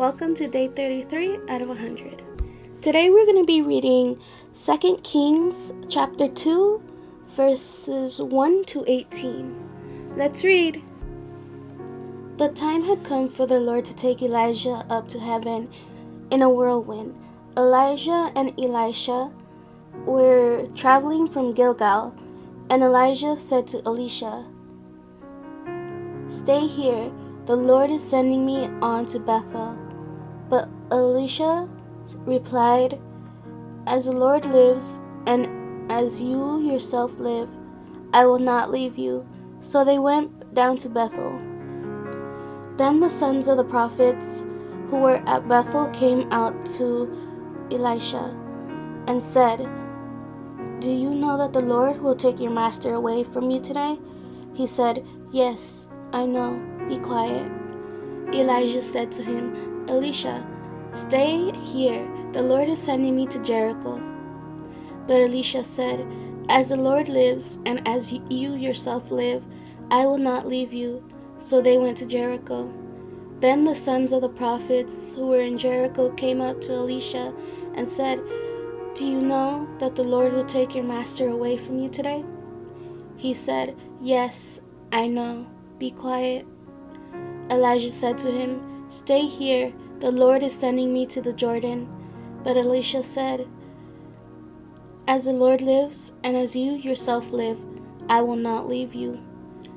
Welcome to day 33 out of 100. Today we're going to be reading 2 Kings chapter 2 verses 1 to 18. Let's read. The time had come for the Lord to take Elijah up to heaven in a whirlwind. Elijah and Elisha were traveling from Gilgal, and Elijah said to Elisha, Stay here, the Lord is sending me on to Bethel. But Elisha replied, As the Lord lives, and as you yourself live, I will not leave you. So they went down to Bethel. Then the sons of the prophets who were at Bethel came out to Elisha and said, Do you know that the Lord will take your master away from you today? He said, Yes. I know, be quiet. Elijah said to him, Elisha, stay here. The Lord is sending me to Jericho. But Elisha said, As the Lord lives, and as you yourself live, I will not leave you. So they went to Jericho. Then the sons of the prophets who were in Jericho came up to Elisha and said, Do you know that the Lord will take your master away from you today? He said, Yes, I know. Be quiet. Elijah said to him, Stay here, the Lord is sending me to the Jordan. But Elisha said, As the Lord lives, and as you yourself live, I will not leave you.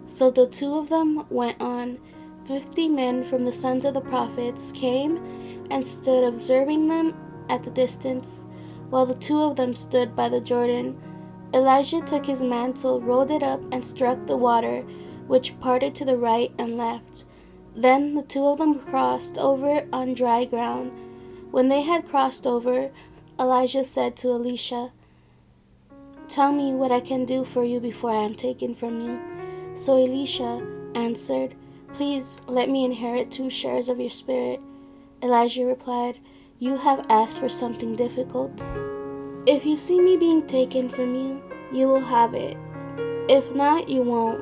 So the two of them went on. Fifty men from the sons of the prophets came and stood observing them at the distance, while the two of them stood by the Jordan. Elijah took his mantle, rolled it up, and struck the water which parted to the right and left. Then the two of them crossed over on dry ground. When they had crossed over, Elijah said to Elisha, Tell me what I can do for you before I am taken from you. So Elisha answered, Please let me inherit two shares of your spirit. Elijah replied, You have asked for something difficult. If you see me being taken from you, you will have it. If not, you won't.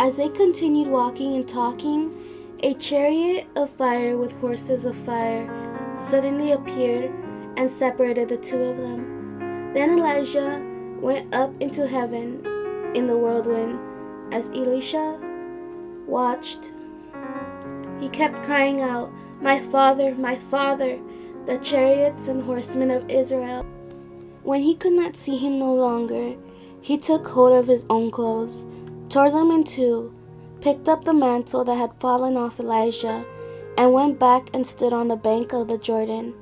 As they continued walking and talking, a chariot of fire with horses of fire suddenly appeared and separated the two of them. Then Elijah went up into heaven in the whirlwind. As Elisha watched, he kept crying out, My father, my father, the chariots and horsemen of Israel. When he could not see him no longer, he took hold of his own clothes tore them in two, picked up the mantle that had fallen off Elijah, and went back and stood on the bank of the Jordan.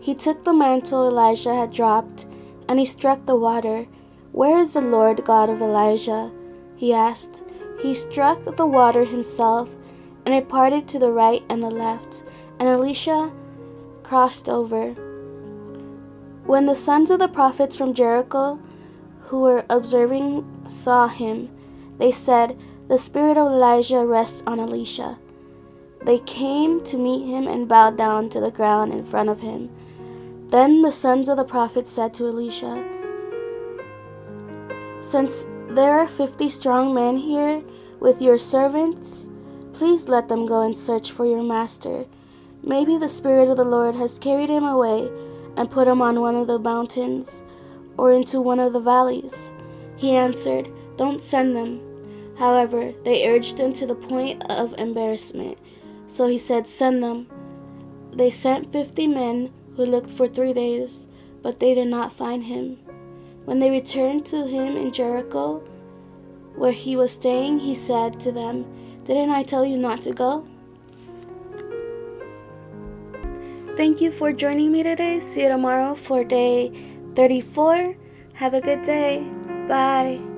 He took the mantle Elijah had dropped, and he struck the water. Where is the Lord God of Elijah? he asked. He struck the water himself, and it parted to the right and the left, and Elisha crossed over. When the sons of the prophets from Jericho, who were observing, saw him, they said, The spirit of Elijah rests on Elisha. They came to meet him and bowed down to the ground in front of him. Then the sons of the prophet said to Elisha, Since there are fifty strong men here with your servants, please let them go and search for your master. Maybe the Spirit of the Lord has carried him away and put him on one of the mountains or into one of the valleys. He answered, Don't send them. However, they urged him to the point of embarrassment. So he said, Send them. They sent fifty men who looked for three days, but they did not find him. When they returned to him in Jericho, where he was staying, he said to them, Didn't I tell you not to go? Thank you for joining me today. See you tomorrow for day 34. Have a good day. Bye.